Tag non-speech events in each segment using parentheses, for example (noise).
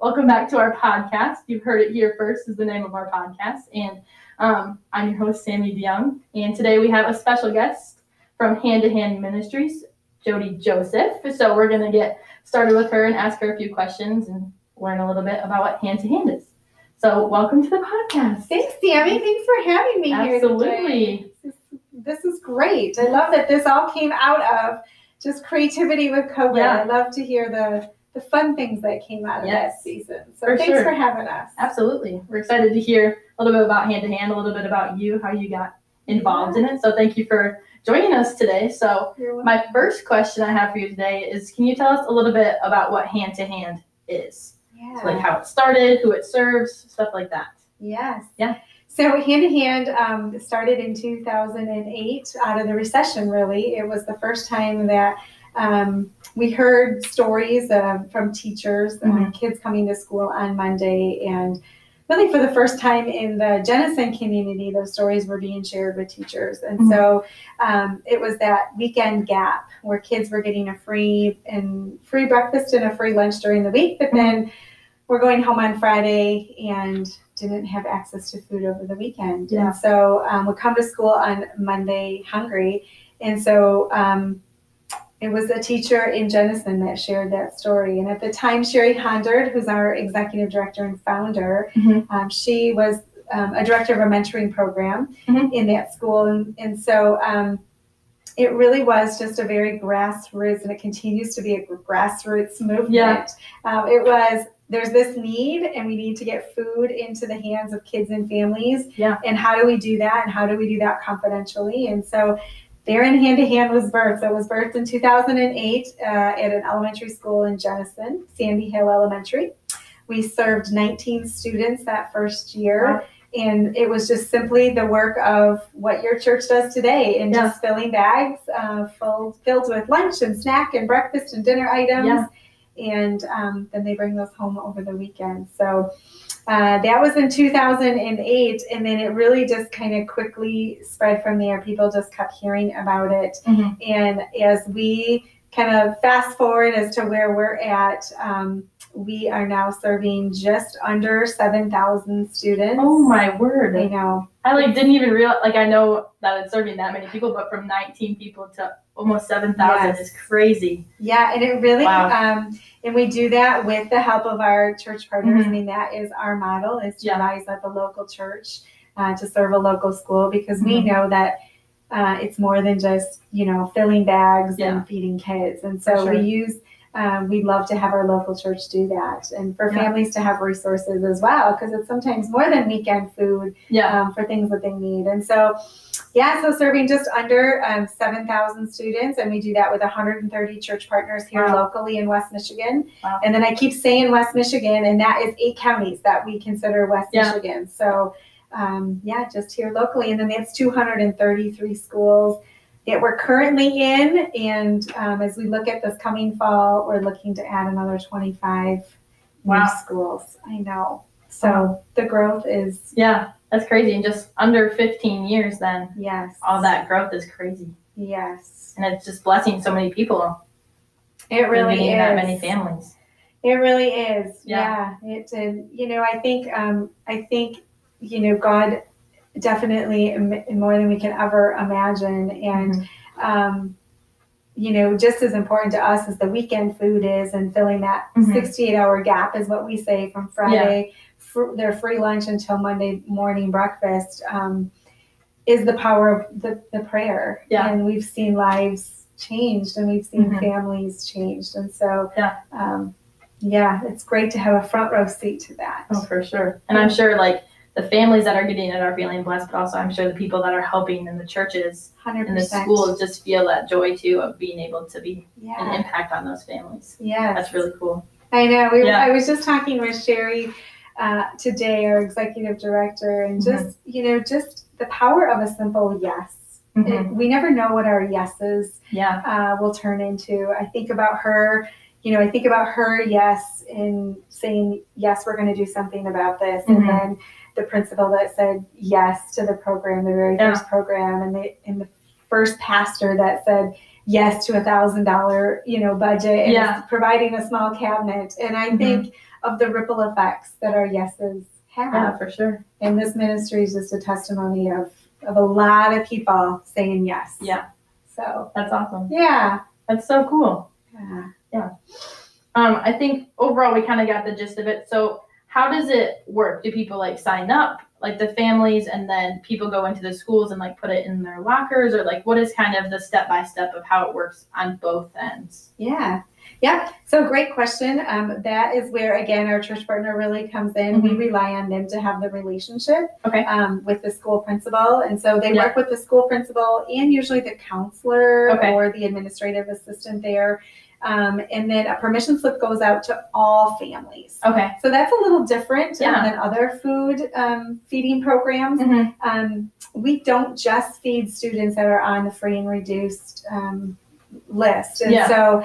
welcome back to our podcast. You've heard it here first is the name of our podcast. And um, I'm your host, Sammy DeYoung. And today we have a special guest from Hand to Hand Ministries, Jody Joseph. So we're going to get started with her and ask her a few questions and learn a little bit about what Hand to Hand is. So welcome to the podcast. Thanks, Sammy. Thanks for having me here. Absolutely. This is great. I love that this all came out of just creativity with COVID. Yeah. I love to hear the the fun things that came out of Yes. that season. So For thanks sure. for having us. Absolutely. We're excited to hear a little bit about Hand to Hand, a little bit about you, how you got involved in it. So thank you for joining us today. So my first question I have for you today is can you tell us a little bit about what Hand to Hand is? yeah. So, like how it started, who it serves, stuff like that. Yes. Yeah. So hand to hand um, started in 2008 out of the recession. Really, it was the first time that um, we heard stories uh, from teachers, uh, Mhm. kids coming to school on Monday, and really for the first time in the Jenison community, those stories were being shared with teachers, and Mhm. so um, it was that weekend gap where kids were getting a free and free breakfast and a free lunch during the week, but then we're going home on Friday and didn't have access to food over the weekend. Yeah. And so um, we come to school on Monday hungry. And so um, it was a teacher in Jenison that shared that story. And at the time, Sherry Hondard, who's our executive director and founder, Mhm. um, she was um, a director of a mentoring program Mhm. in that school. And, and so um, it really was just a very grassroots, and it continues to be a grassroots movement. Yeah. Um, it was there's this need, and we need to get food into the hands of kids and families. Yeah. And how do we do that? And how do we do that confidentially? And so, there in hand to hand was birthed. It was birthed in 2008 uh, at an elementary school in Jenison, Sandy Hill Elementary. We served 19 students that first year. Wow. And it was just simply the work of what your church does today, and Yeah. just filling bags uh, filled filled with lunch and snack and breakfast and dinner items Yeah. and um, then they bring those home over the weekend. So uh, that was in 2008, and then it really just kind of quickly spread from there. People just kept hearing about it, Mhm. and as we kind of fast forward as to where we're at, um, we are now serving just under 7,000 students. Oh my word. I know. I like didn't even realize like I know that it's serving that many people, but from 19 people to almost 7,000 Yes. is crazy. Yeah, and it really, Wow. um, and we do that with the help of our church partners. Mhm. I mean, that is our model is to Yeah. rise up a local church uh, to serve a local school because we Mhm. know that uh, it's more than just you know filling bags Yeah. and feeding kids, and so we use. Um, we'd love to have our local church do that, and for Yeah. families to have resources as well, because it's sometimes more than weekend food Yeah. um, for things that they need. And so, yeah, so serving just under um, 7,000 students, and we do that with 130 church partners here Wow. locally in West Michigan. Wow. And then I keep saying West Michigan, and that is eight counties that we consider West Yeah. Michigan. So, um, yeah, just here locally. And then that's 233 schools that we're currently in. And um, as we look at this coming fall, we're looking to add another 25 Wow. new schools. I know. So Wow. the growth is, Yeah. That's crazy. In just under 15 years, then yes. all that growth is crazy. Yes. And it's just blessing so many people. It really is. that many families. It really is. Yeah. Yeah. It and you know, I think um I think you know God definitely more than we can ever imagine and Mhm. um you know, just as important to us as the weekend food is and filling that Mhm. 68 hour gap is what we say from Friday, fr- their free lunch until Monday morning breakfast, um, is the power of the, the prayer. Yeah. And we've seen lives changed and we've seen Mhm. families changed. And so, Yeah. um, yeah, it's great to have a front row seat to that. Oh, for sure. And I'm sure like the families that are getting it are feeling blessed, but also I'm sure the people that are helping in the churches 100%. and the schools just feel that joy too of being able to be an impact on those families. Yeah, That's really cool. I know. We, Yeah. I was just talking with Sherry uh, today, our executive director, and Mm-hmm. just you know, just the power of a simple yes. It- we never know what our yeses Yeah. uh, will turn into. I think about her. You know, I think about her yes in saying yes, we're going to do something about this, Mhm. and then the principal that said yes to the program, the very Yeah. first program, and the and the first pastor that said yes to a thousand dollar, you know, budget and Yeah. providing a small cabinet. And I Mhm. think of the ripple effects that our yeses have. Yeah, for sure. And this ministry is just a testimony of, of a lot of people saying yes. Yeah. So, That's awesome. yeah. That's so cool. yeah. Um, I think overall we kind of got the gist of it. So how does it work? Do people like sign up, like the families, and then people go into the schools and like put it in their lockers, or like what is kind of the step by step of how it works on both ends? Yeah. Yeah. So great question. Um, that is where again our church partner really comes in. We Mhm. rely on them to have the relationship Okay. um, with the school principal, and so they Yeah. work with the school principal and usually the counselor Okay. or the administrative assistant there. Um, and then a permission slip goes out to all families. Okay. So that's a little different um, Yeah. than other food um, feeding programs. Mhm. Um, we don't just feed students that are on the free and reduced um, list. And Yeah. so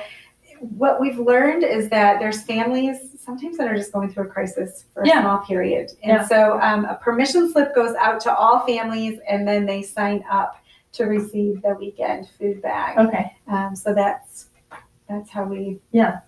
what we've learned is that there's families sometimes that are just going through a crisis for a Yeah. small period. And Yeah. so um, a permission slip goes out to all families and then they sign up to receive the weekend food bag. Okay. Um, so that's that's how we Yeah.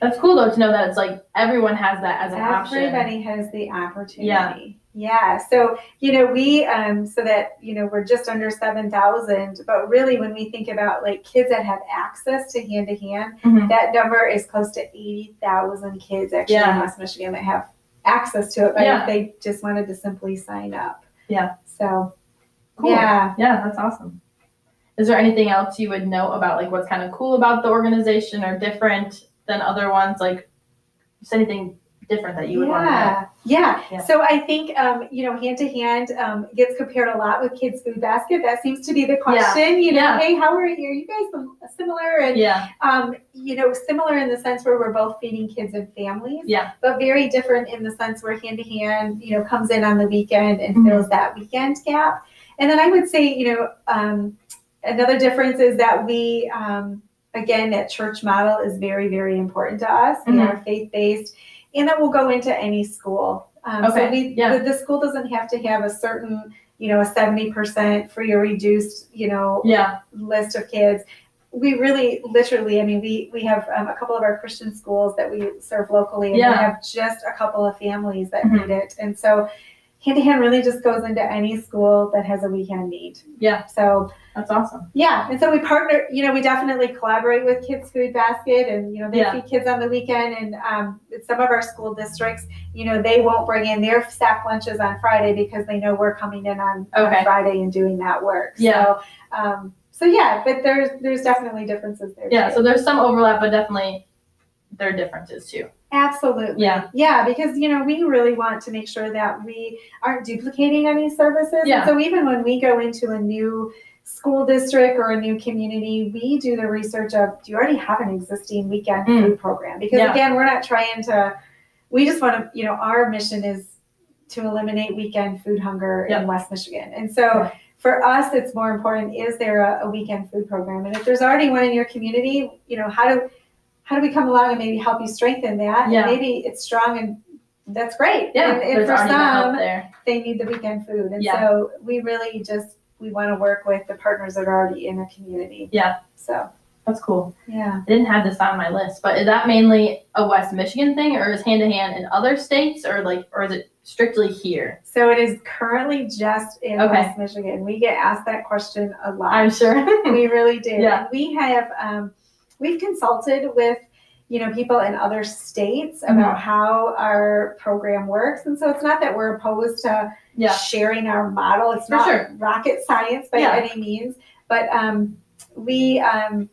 That's cool though to know that it's like everyone has that as an option. Everybody has the opportunity. Yeah. So, you know, we, um, so that, you know, we're just under 7,000, but really when we think about like kids that have access to hand to hand, Mhm. that number is close to 80,000 kids actually in Yeah. West Michigan that have access to it, but Yeah. if they just wanted to simply sign up. Yeah. So, Cool. yeah. Yeah, that's awesome. Is there anything else you would know about like what's kind of cool about the organization or different than other ones? Like just anything different that you would want to know? yeah. yeah, Yeah. So I think um, you know, hand to hand um, gets compared a lot with kids' food basket. That seems to be the question. You know, Yeah. hey, how are you? Are you guys similar? And Yeah. um, you know, similar in the sense where we're both feeding kids and families. Yeah. But very different in the sense where hand to hand, you know, comes in on the weekend and Mhm. fills that weekend gap. And then I would say, you know, um, another difference is that we, um, again, that church model is very, very important to us. We Mhm. are faith based, and that will go into any school. Um, So we, yeah. the, the school doesn't have to have a certain, you know, a seventy percent free or reduced, you know, Yeah. list of kids. We really, literally, I mean, we we have um, a couple of our Christian schools that we serve locally, and Yeah. we have just a couple of families that Mhm. need it. And so, hand to hand really just goes into any school that has a weekend need. Yeah. So That's awesome. yeah, and so we partner. You know, we definitely collaborate with Kids Food Basket, and you know, they Yeah. feed kids on the weekend. And um, some of our school districts, you know, they won't bring in their staff lunches on Friday because they know we're coming in on, Okay. on Friday and doing that work. Yeah. So, um, so yeah, but there's there's definitely differences there. Yeah. too. So there's some overlap, but definitely there are differences too. Absolutely. Yeah. Yeah, because you know we really want to make sure that we aren't duplicating any services. Yeah. And so even when we go into a new school district or a new community, we do the research of do you already have an existing weekend Mm. food program? Because Yeah. again, we're not trying to. We just want to. You know, our mission is to eliminate weekend food hunger Yep. in West Michigan, and so. Yeah. For us, it's more important: is there a, a weekend food program? And if there's already one in your community, you know how do how do we come along and maybe help you strengthen that? Yeah. And maybe it's strong and that's great. Yeah. And, and for some, they need the weekend food. And Yeah. so we really just we want to work with the partners that are already in a community. Yeah. So That's cool. yeah. I didn't have this on my list, but is that mainly a West Michigan thing, or is hand to hand in other states, or like, or is it strictly here? So it is currently just in Okay. West Michigan. We get asked that question a lot. I'm sure. (laughs) we really do. Yeah. And we have um, we've consulted with you know people in other states Mm-hmm. about how our program works, and so it's not that we're opposed to yeah. sharing our model. It's For not sure. rocket science by Yeah. any means, but um, we um,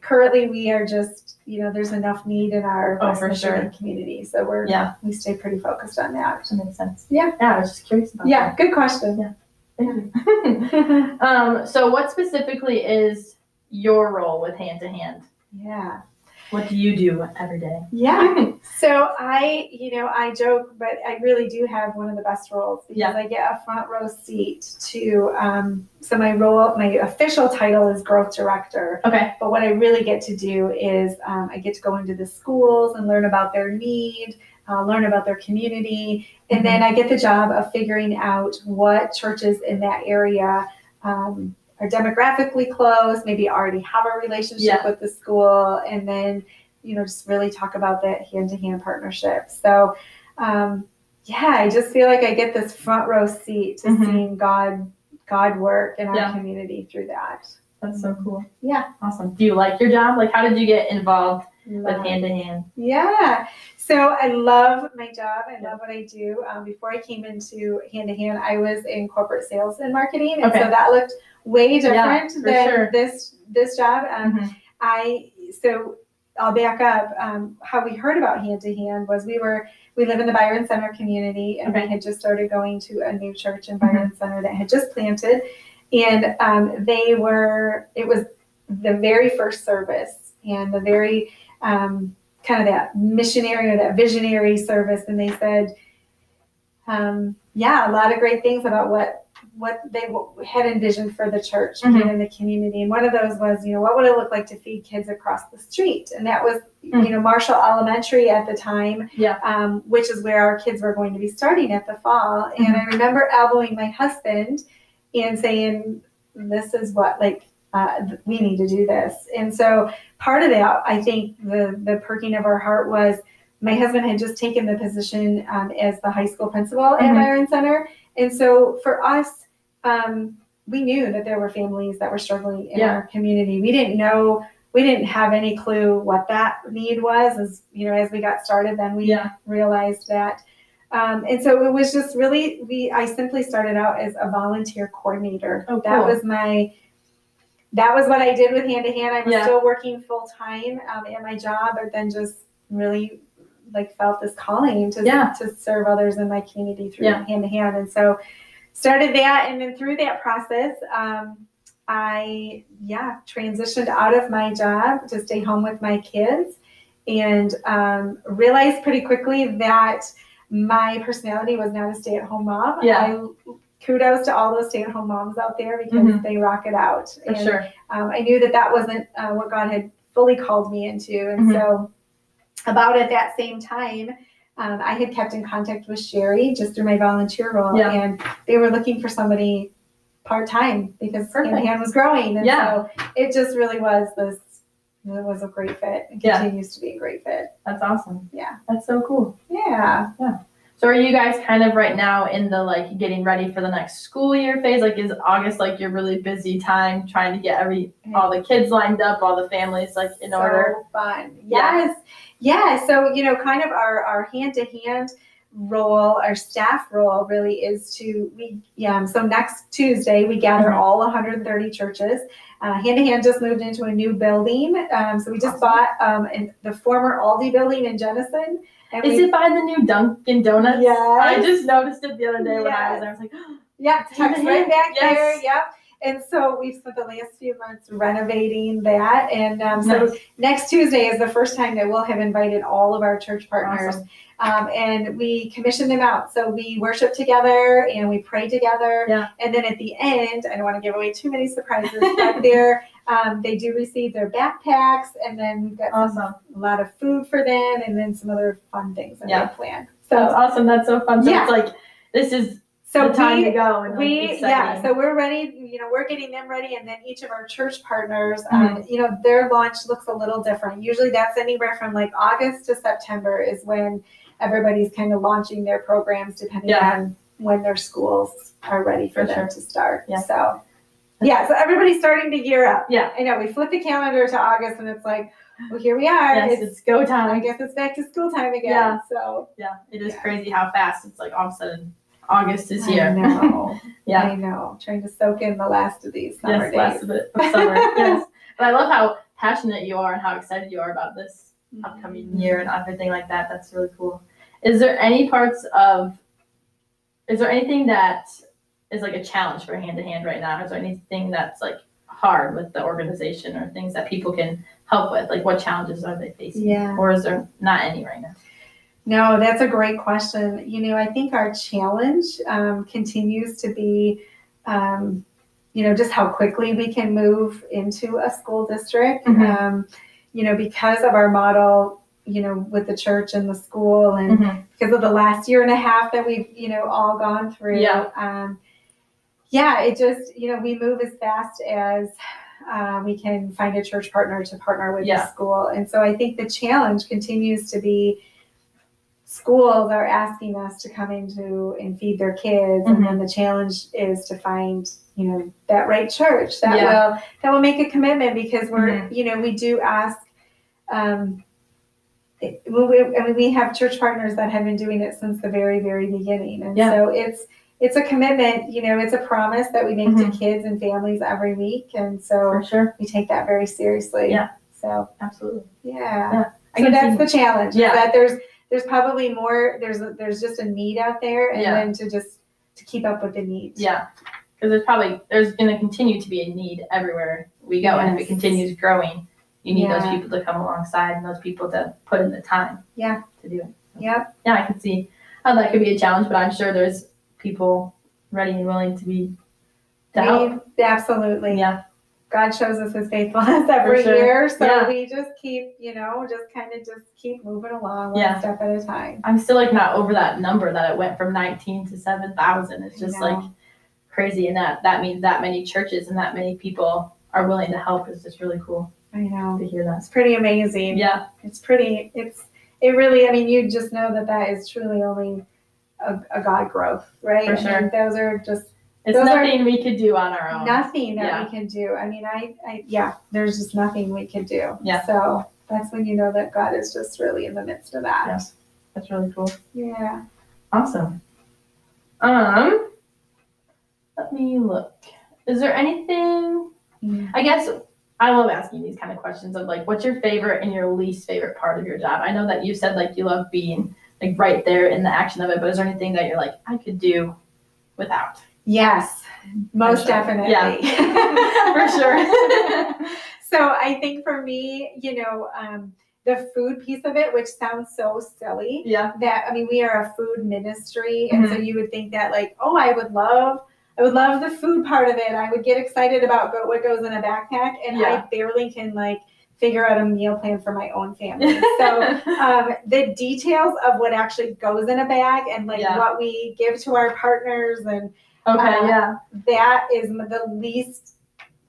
currently we are just you know there's enough need in our Oh, for Michigan community, so we're Yeah. we stay pretty focused on that. That makes sense. Yeah. Yeah. I was just curious about Yeah, good question. that. Thank you. um, so what specifically is your role with hand to hand? Yeah. What do you do every day? Yeah. (laughs) So I, you know, I joke, but I really do have one of the best roles because Yeah. I get a front row seat to. Um, so my role, my official title is growth director, Okay. but what I really get to do is um, I get to go into the schools and learn about their need, uh, learn about their community, and then I get the job of figuring out what churches in that area um, are demographically close, maybe already have a relationship Yeah. with the school, and then you know just really talk about that hand-to-hand partnership. So um, yeah, I just feel like I get this front row seat to Mhm. seeing God God work in our Yeah. community through that. That's so cool. Yeah. Awesome. Do you like your job? Like, how did you get involved with hand to hand? Yeah. So I love my job. I love what I do. Um, before I came into hand to hand, I was in corporate sales and marketing, and Okay. so that looked way different for than sure. this this job. Um, Mhm. I so I'll back up. Um, how we heard about hand to hand was we were we live in the Byron Center community, and Okay. we had just started going to a new church in Byron Center that had just planted, and um, they were it was the very first service and the very um, kind of that missionary or that visionary service, and they said, um, yeah, a lot of great things about what what they had envisioned for the church Mhm. and in the community. And one of those was, you know, what would it look like to feed kids across the street? And that was, Mm. you know, Marshall Elementary at the time, Yeah. um, which is where our kids were going to be starting at the fall. And I remember elbowing my husband and saying, this is what, like, uh, we need to do this. And so part of that, I think the, the perking of our heart was my husband had just taken the position um, as the high school principal at Mhm. Byron Center. And so for us, um, we knew that there were families that were struggling in Yeah. our community. We didn't know, we didn't have any clue what that need was. As you know, as we got started, then we Yeah. realized that. Um, and so it was just really, we I simply started out as a volunteer coordinator. Oh, That was my, that was what I did with hand to hand. I was Yeah. still working full time um, at my job, but then just really like felt this calling to Yeah. to serve others in my community through hand to hand. And so started that, and then through that process, um, I yeah transitioned out of my job to stay home with my kids, and um, realized pretty quickly that my personality was not a stay at home mom. Yeah. I, kudos to all those stay at home moms out there because Mhm. they rock it out. For and sure. um, I knew that that wasn't uh, what God had fully called me into. And Mhm. so, about at that same time, um, I had kept in contact with Sherry just through my volunteer role, Yeah. and they were looking for somebody part time because Hand was growing. And Yeah. so, it just really was this. It was a great fit. It Yeah. continues to be a great fit. That's awesome. Yeah. That's so cool. Yeah, yeah. So are you guys kind of right now in the like getting ready for the next school year phase? Like is August like your really busy time trying to get every all the kids lined up, all the families like in so order? fun. Yeah. Yes. Yeah. So, you know, kind of our, our hand to hand role, our staff role really is to, we, yeah, so next Tuesday, we gather Mhm. all 130 churches. Uh, hand to hand just moved into a new building. Um, so we just Awesome. bought um, in the former Aldi building in Jenison. And Is we, it by the new Dunkin' Donuts? Yeah, I just noticed it the other day when I was there. I was like, (gasps) Yeah, right back yes. there. Yep. And so we've spent the last few months renovating that. And um, so Nice. next Tuesday is the first time that we'll have invited all of our church partners. Awesome. Um, and we commission them out. So we worship together and we pray together. Yeah. And then at the end, I don't want to give away too many surprises, but they're, (laughs) um, they do receive their backpacks. And then we've got some- awesome. a lot of food for them and then some other fun things that Yeah. we plan. That's So, awesome. That's so fun. So Yeah. it's like this is so the time we, to go and we yeah so we're ready you know we're getting them ready and then each of our church partners Mm-hmm. um, you know their launch looks a little different usually that's anywhere from like august to september is when everybody's kind of launching their programs depending Yeah. on when their schools are ready for, For them sure. to start Yeah. so yeah so everybody's starting to gear up Yeah. i know we flip the calendar to august and it's like well here we are yes, it's, it's go time. i guess it's back to school time again Yeah. so Yeah, it is Yeah. crazy how fast it's like all of a sudden August is here. I know. (laughs) Yeah. I know. Trying to soak in the last of these summer yes, days. last of it of summer. (laughs) yes. But I love how passionate you are and how excited you are about this mm-hmm. upcoming year and everything like that. That's really cool. Is there any parts of is there anything that is like a challenge for hand to hand right now? Is there anything that's like hard with the organization or things that people can help with? Like what challenges are they facing? Yeah. Or is there not any right now? No, that's a great question. You know, I think our challenge um, continues to be, um, you know, just how quickly we can move into a school district. Mhm. Um, you know, because of our model, you know, with the church and the school, and because of the last year and a half that we've, you know, all gone through. Yeah. Um, yeah, it just, you know, we move as fast as uh, we can find a church partner to partner with Yeah. the school. And so I think the challenge continues to be schools are asking us to come into and feed their kids. Mhm. And then the challenge is to find, you know, that right church that Yeah. will, that will make a commitment because we're, Mhm. you know, we do ask, um, it, we, we- I mean, we have church partners that have been doing it since the very, very beginning. And Yeah. so it's, it's a commitment, you know, it's a promise that we make Mhm. to kids and families every week. And so For sure. we take that very seriously. Yeah. So, Absolutely. yeah. Yeah. I So that's the challenge. Yeah. That there's, there's probably more, there's, there's just a need out there and Yeah. then to just, to keep up with the needs. Yeah. Because there's probably there's going to continue to be a need everywhere we go, and if it continues growing, you need those people to come alongside and those people to put in the time. Yeah. To do it. Yep. Yeah, I can see how that could be a challenge, but I'm sure there's people ready and willing to be to help. Absolutely. Yeah. God shows us his faithfulness (laughs) every sure. year. So Yeah. we just keep, you know, just kind of just keep moving along one Yeah. step at a time. I'm still like not over that number that it went from 19 to 7,000. It's just like crazy, and that that means that many churches and that many people are willing to help. Is just really cool I know. to hear that. It's pretty amazing. Yeah, It's pretty, it's, it really, I mean, you just know that that is truly only a, a God growth, right? For I mean, sure. those are just it's Those nothing we could do on our own. nothing that Yeah. we can do. I mean, I, I, yeah, there's just nothing we can do. Yeah. So that's when you know that God is just really in the midst of that. Yeah. That's really cool. Yeah. Awesome. Um, let me look. Is there anything? I guess I love asking these kind of questions of like, what's your favorite and your least favorite part of your job? I know that you said like you love being like right there in the action of it, but is there anything that you're like, I could do without? Yes, most sure. definitely. (laughs) For sure. (laughs) so I think for me, you know, um, the food piece of it, which sounds so silly, yeah. that I mean, we are a food ministry, and so you would think that like, oh, I would love. I would love the food part of it. I would get excited about what goes in a backpack, and Yeah. I barely can like figure out a meal plan for my own family. So (laughs) um, the details of what actually goes in a bag and like Yeah. what we give to our partners and okay. uh, yeah. that is the least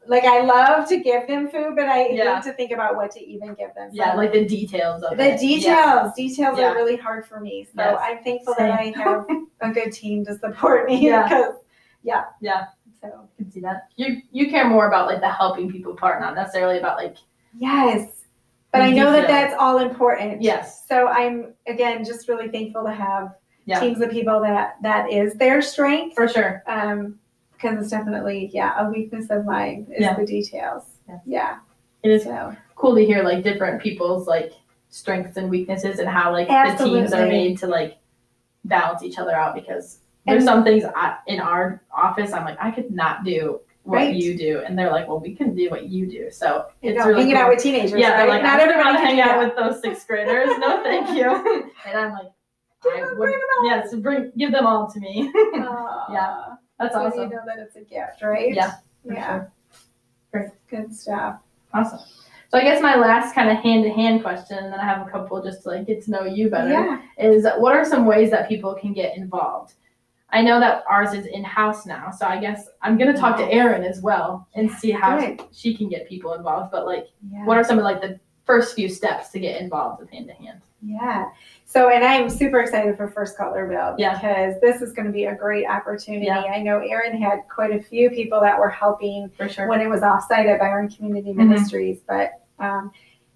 like I love to give them food, but I Yeah. hate to think about what to even give them. So Yeah. Like the details of the it. details, Yeah. details are really hard for me. So Yes. I'm thankful Same. that I have a good team to support me. (laughs) Yeah. Because Yeah. Yeah. So I can see that. You you care more about like the helping people part, not necessarily about like yes, but I know that that's all important. yes. So I'm again just really thankful to have Yeah. teams of people that that is their strength. For sure. Um, because it's definitely yeah a weakness of mine is Yeah. the details. Yes. Yeah. It is So cool to hear like different people's like strengths and weaknesses and how like the teams are made to like balance each other out because there's And- some things I, in our office I'm like I could not do what Right. you do and they're like well we can do what you do so it's really hanging cool. out with teenagers. yeah right? they're like not I don't everybody want to hang out with those sixth graders no (laughs) thank you and I'm like I would yes bring give them all to me (laughs) Aw. Yeah. that's So awesome You know that it's a gift, right? Yeah, Yeah. sure. Good stuff. awesome so I guess my last kind of hand to hand question and then I have a couple just to like get to know you better Yeah. is what are some ways that people can get involved? I know that ours is in house now, so I guess I'm gonna talk to Erin as well and see how Good. she can get people involved. But like, Yeah. what are some of like the first few steps to get involved with hand to hand? Yeah. So, and I'm super excited for First Cutlerville Yeah. because this is going to be a great opportunity. Yeah. I know Erin had quite a few people that were helping For sure. when it was offsite at Byron Community Mhm. Ministries, but um,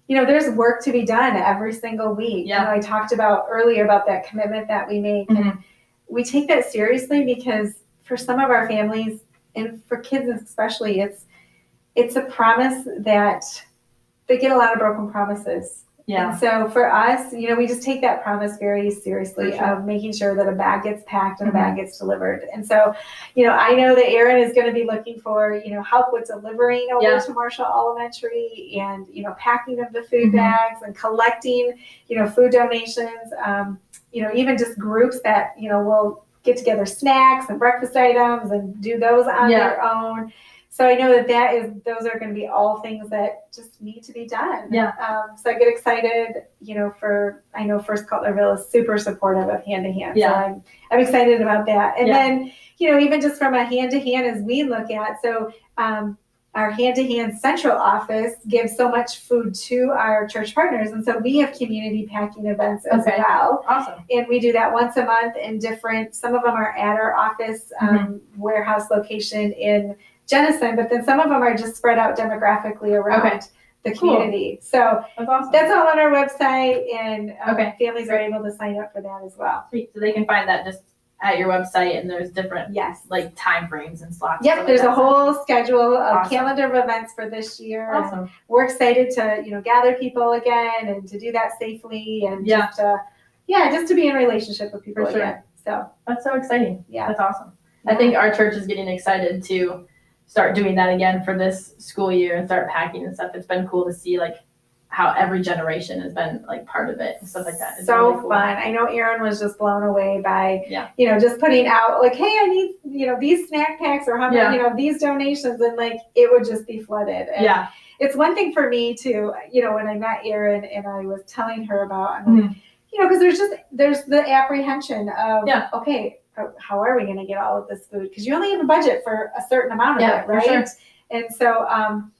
you know, there's work to be done every single week. Yeah. You know, I talked about earlier about that commitment that we make, Mm-hmm. We take that seriously because for some of our families and for kids especially, it's it's a promise that they get a lot of broken promises. Yeah. And so for us, you know, we just take that promise very seriously sure. Mm-hmm. of making sure that a bag gets packed and a bag gets delivered. And so, you know, I know that Erin is going to be looking for, you know, help with delivering over Yeah. to Marshall Elementary and, you know, packing of the food Mhm. bags and collecting, you know, food donations. Um, you know, even just groups that, you know, will get together snacks and breakfast items and do those on Yeah. their own. so I know that that is those are going to be all things that just need to be done. Yeah. Um, so I get excited, you know, for I know First Cutlerville is super supportive of hand to hand. Yeah. So I'm I'm excited about that. And Yeah. then you know even just from a hand to hand as we look at so. Um, our hand-to-hand central office gives so much food to our church partners and so we have community packing events as Okay. well Awesome. and we do that once a month in different some of them are at our office um, Mm-hmm. warehouse location in Jenison, but then some of them are just spread out demographically around Okay. the Cool. community. So That's awesome. that's all on our website, and um, Okay. families are able to sign up for that as well. So they can find that just at your website, and there's different Yes. like time frames and slots. Yep, there's a whole schedule, a Awesome. calendar of events for this year. Awesome. We're excited to, you know, gather people again and to do that safely and Yeah. just to, yeah, just to be in relationship with people oh, For sure. again. So, That's so exciting. yeah. That's awesome. I think our church is getting excited to start doing that again for this school year and start packing and stuff. It's been cool to see like how every generation has been like part of it and stuff like that. It's so really cool. fun. I know Erin was just blown away by, Yeah. you know, just putting out like, hey, I need, you know, these snack packs or how many, Yeah. you know, these donations, and like it would just be flooded. And Yeah. it's one thing for me to, you know, when I met Erin and I was telling her about, I'm Mm-hmm. like, you know, because there's just there's the apprehension of, Yeah. okay, how- how are we going to get all of this food? Because you only have a budget for a certain amount of Yeah, it, for right? sure. And so, um,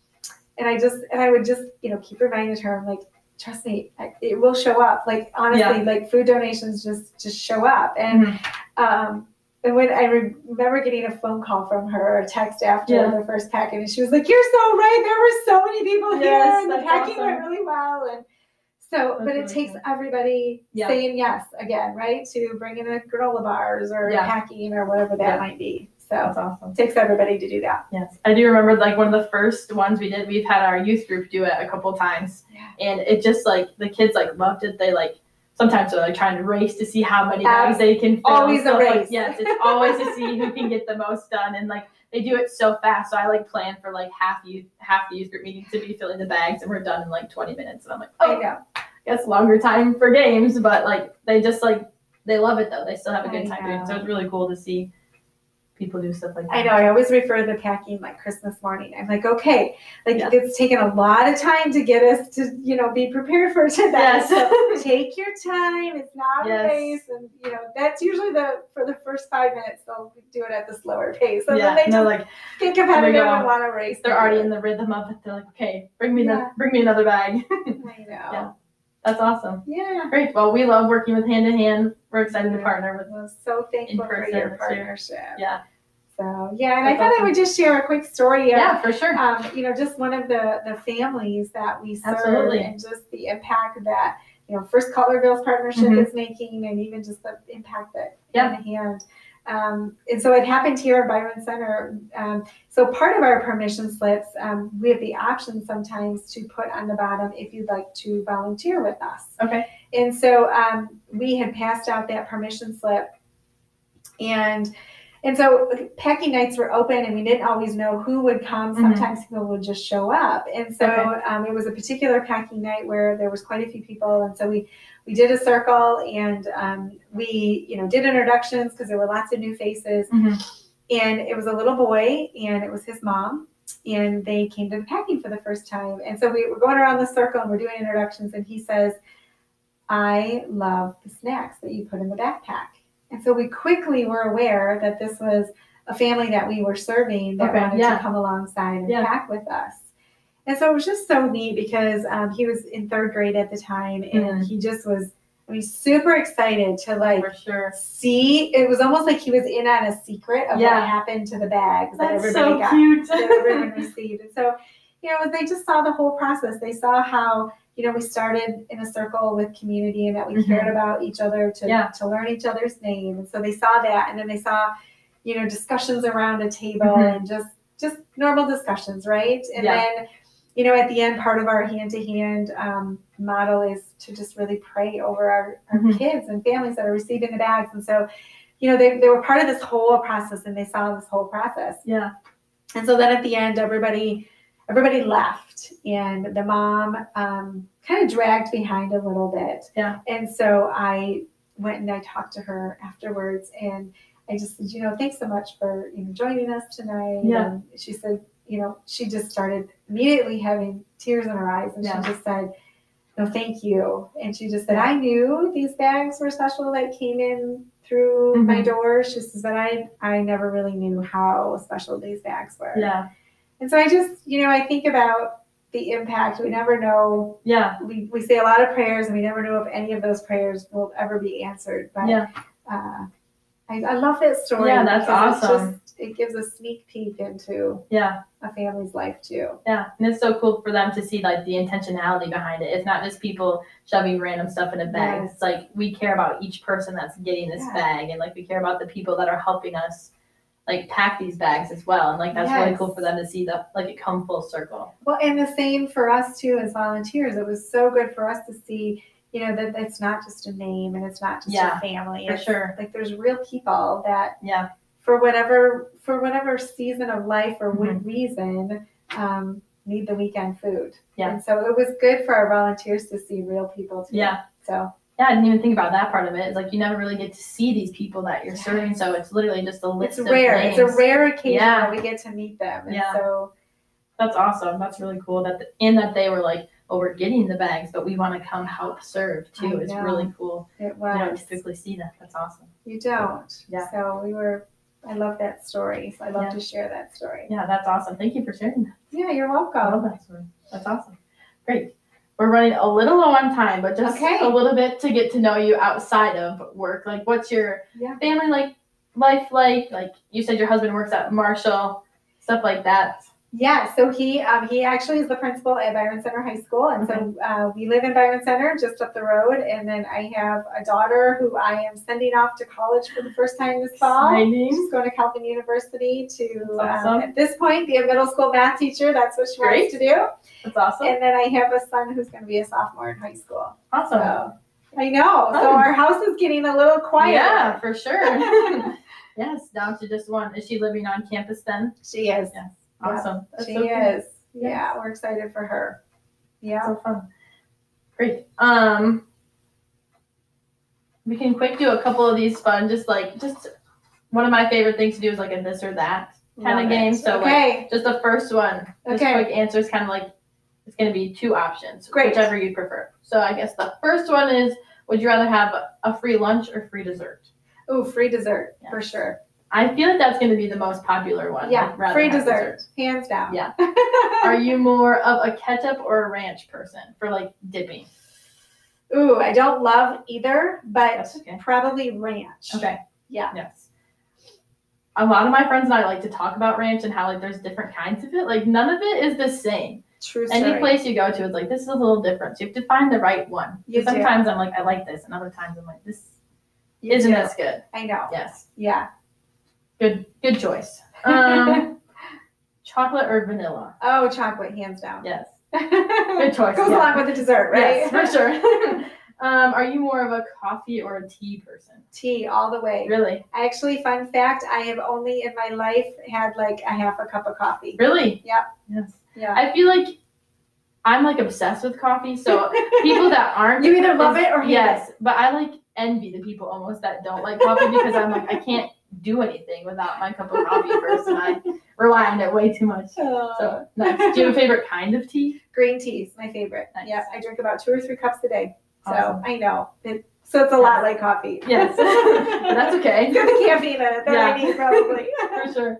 and I just and I would just, you know, keep reminding her, I'm like, trust me, it will show up. Like honestly, Yeah. like food donations just just show up. And Mm-hmm. um, and when I re- remember getting a phone call from her or a text after Yeah. the first packet, and she was like, "You're so right. There were so many people Yes, here, and the packing went really well." And so, That's but it really takes cool. everybody Yeah. saying yes again, right, to bring in a granola bars or Yeah. packing or whatever that might be. So That's awesome. it takes everybody to do that. Yes, I do remember like one of the first ones we did. We've had our youth group do it a couple times, Yeah. and it just like the kids like loved it. They like sometimes they're like trying to race to see how many bags they can. Fill. Always a So, like, race. yes, it's always to see who can get the most done, and like they do it so fast. So I like plan for like half youth half the youth group meeting to be filling the bags, and we're done in like twenty minutes. And I'm like, oh, yeah. I guess longer time for games, but like they just like they love it though. They still have a good time doing it. So it's really cool to see people do stuff like that. I know. I always refer to the packing like Christmas morning. I'm like, okay, like Yeah. it's taken a lot of time to get us to, you know, be prepared for (laughs) today. Yes. So take your time. It's not Yes. a race, and you know that's usually the for the first five minutes they'll do it at the slower pace, and yeah, then they no, like get competitive and want to race. they're already in the rhythm of it. They're like, okay, bring me Yeah. the bring me another bag. (laughs) I know. Yeah. Yeah. That's awesome. yeah. Great. Well, we love working with hand in hand. We're excited to partner with. I'm so thankful for your partnership. Yeah. So yeah, and I thought awesome. I would just share a quick story of Yeah, for sure. um, you know, just one of the the families that we serve Absolutely. and just the impact that you know First Cutlerville's partnership Mhm. is making, and even just the impact that Yeah. in hand. Um, and so it happened here at Byron Center. Um, so part of our permission slips, um, we have the option sometimes to put on the bottom if you'd like to volunteer with us. Okay. And so um, we had passed out that permission slip, and and so packing nights were open, and we didn't always know who would come. Mhm. Sometimes people would just show up, and so Okay. um, it was a particular packing night where there was quite a few people, and so we we did a circle, and um, we you know did introductions because there were lots of new faces, Mhm. and it was a little boy, and it was his mom. And they came to the packing for the first time. And so we were going around the circle and we're doing introductions. And he says, I love the snacks that you put in the backpack. And so we quickly were aware that this was a family that we were serving that Okay, wanted yeah. to come alongside and Yeah. pack with us. And so it was just so neat because um, he was in third grade at the time and Mhm. he just was, I mean, super excited to like sure. see. It was almost like he was in on a secret of Yeah. what happened to the bags that That's everybody so got cute. that everyone received. And so, you know, they just saw the whole process. They saw how, you know, we started in a circle with community and that we Mhm. cared about each other to, Yeah. to learn each other's name. And so they saw that and then they saw, you know, discussions around a table Mhm. and just just normal discussions, right? And Yeah. then, you know, at the end, part of our hand to hand model is to just really pray over our, our Mhm. kids and families that are receiving the bags. And so, you know, they, they were part of this whole process and they saw this whole process. Yeah. And so then at the end, everybody everybody left, and the mom um, kind of dragged behind a little bit. Yeah. And so I went and I talked to her afterwards, and I just said, you know, thanks so much for you know joining us tonight. Yeah. And she said, you know, she just started immediately having tears in her eyes, and Yeah. she just said, "No, thank you." And she just said, "I knew these bags were special that came in through my Mhm. door." She says, "But I, I never really knew how special these bags were." Yeah. And so I just, you know, I think about the impact. We never know. Yeah. We, we say a lot of prayers, and we never know if any of those prayers will ever be answered. But Yeah. uh, I, I love that story. Yeah, that's awesome. Just, it gives a sneak peek into Yeah. a family's life too. Yeah. And it's so cool for them to see like the intentionality behind it. It's not just people shoving random stuff in a bag. Yes. It's like we care about each person that's getting this Yeah. bag and like we care about the people that are helping us like pack these bags as well. And like that's really cool for them to see the like it come full circle. Well, and the same for us too as volunteers. It was so good for us to see, you know, that it's not just a name and it's not just Yeah, a family. For It's sure. like there's real people that Yeah. for whatever for whatever season of life or what Mm-hmm. reason um, need the weekend food. Yeah. And so it was good for our volunteers to see real people too. Yeah. So Yeah, I didn't even think about that part of it. It's like you never really get to see these people that you're serving, so it's literally just a list it's of rare. names. It's a rare occasion Yeah. that we get to meet them. And Yeah. so That's awesome. That's really cool. That the, and that they were like, "Oh, we're getting the bags, but we want to come help serve too." It's really cool. it You don't typically see that. That's awesome. You don't. Yeah. So we were I love that story. So I love Yeah. to share that story. Yeah, that's awesome. Thank you for sharing that. Yeah, you're I love welcome. that story. That's awesome. Great. We're running a little low on time, but just Okay. a little bit to get to know you outside of work. Like, what's your Yeah. family like? Life like? Like you said, your husband works at Marshall, stuff like that. Yeah, so he um, he actually is the principal at Byron Center High School, and so uh, we live in Byron Center, just up the road. And then I have a daughter who I am sending off to college for the first time this fall. Exciting. She's going to Calvin University to, awesome. um, at this point, be a middle school math teacher. That's what she Great. wants to do. That's awesome. And then I have a son who's going to be a sophomore in high school. Awesome. So I know. So our house is getting a little quieter. Yeah, for (laughs) sure. (laughs) yes, down to just one. Is she living on campus then? She is. Yes. Awesome. That's she so is. Yeah. Yeah, we're excited for her. Yeah. So fun. Great. Um, we can quick do a couple of these fun, just like just one of my favorite things to do is like a this or that kind Love of it. game. So like just the first one, just Okay. quick answers, kind of like it's going to be two options, Great. whichever you prefer. So I guess the first one is: Would you rather have a free lunch or free dessert? Oh, free dessert Yeah. for sure. I feel like that's going to be the most popular one. Yeah, rather free dessert, hands down. Yeah. (laughs) Are you more of a ketchup or a ranch person for like dipping? Ooh, I don't love either, but okay. probably ranch. Okay. Yeah. Yes. A lot of my friends and I like to talk about ranch and how like there's different kinds of it. Like none of it is the same. True story. Any place you go to, it's like this is a little different. So you have to find the right one. You do. Sometimes I'm like I like this, and other times I'm like this You isn't do. as good. I know. Yes. Yeah. Good. Good choice. Um, (laughs) chocolate or vanilla? oh, chocolate, hands down. Yes. (laughs) Good choice, Goes yeah. along with the dessert, right? Yes, for sure. (laughs) um, are you more of a coffee or a tea person? Tea all the way. Really? Actually, fun fact: I have only in my life had like a half a cup of coffee. Really? Yep. Yes. Yeah. I feel like I'm like obsessed with coffee. So people that aren't You either love is- it or hate yes, but I like envy the people almost that don't like coffee because I'm like I can't do anything without my cup of coffee first, and I rely on it way too much. So nice. Do you have a favorite kind of tea? green tea is my favorite. Nice. Yeah, I drink about two or three cups a day. So I know. It, so it's a lot like coffee. Yes, (laughs) that's okay. It's got the caffeine in (laughs) it that I Yeah. need probably. (laughs) For sure.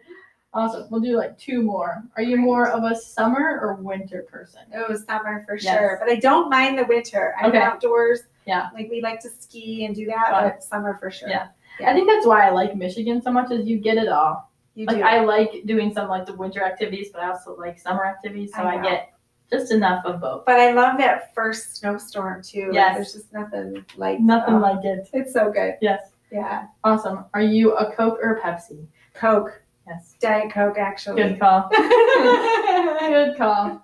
Awesome. We'll do like two more. Are you more of a summer or winter person? Oh, summer for Yes. sure. But I don't mind the winter. I'm Okay. outdoors. Yeah. Like we like to ski and do that, Fun. but summer for sure. Yeah. Yeah. I think that's why I like Michigan so much is you get it all. You Like do. I like doing some like the winter activities, but I also like summer activities, so I I, get just enough of both. but I love that first snowstorm too. Like, there's just nothing like Nothing oh, like it. it's so good. Yes. Yeah. Awesome. Are you a Coke or a Pepsi? Coke. Yes. Diet Coke actually. Good call. (laughs) Good call.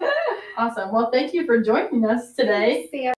Awesome. Well, thank you for joining us today.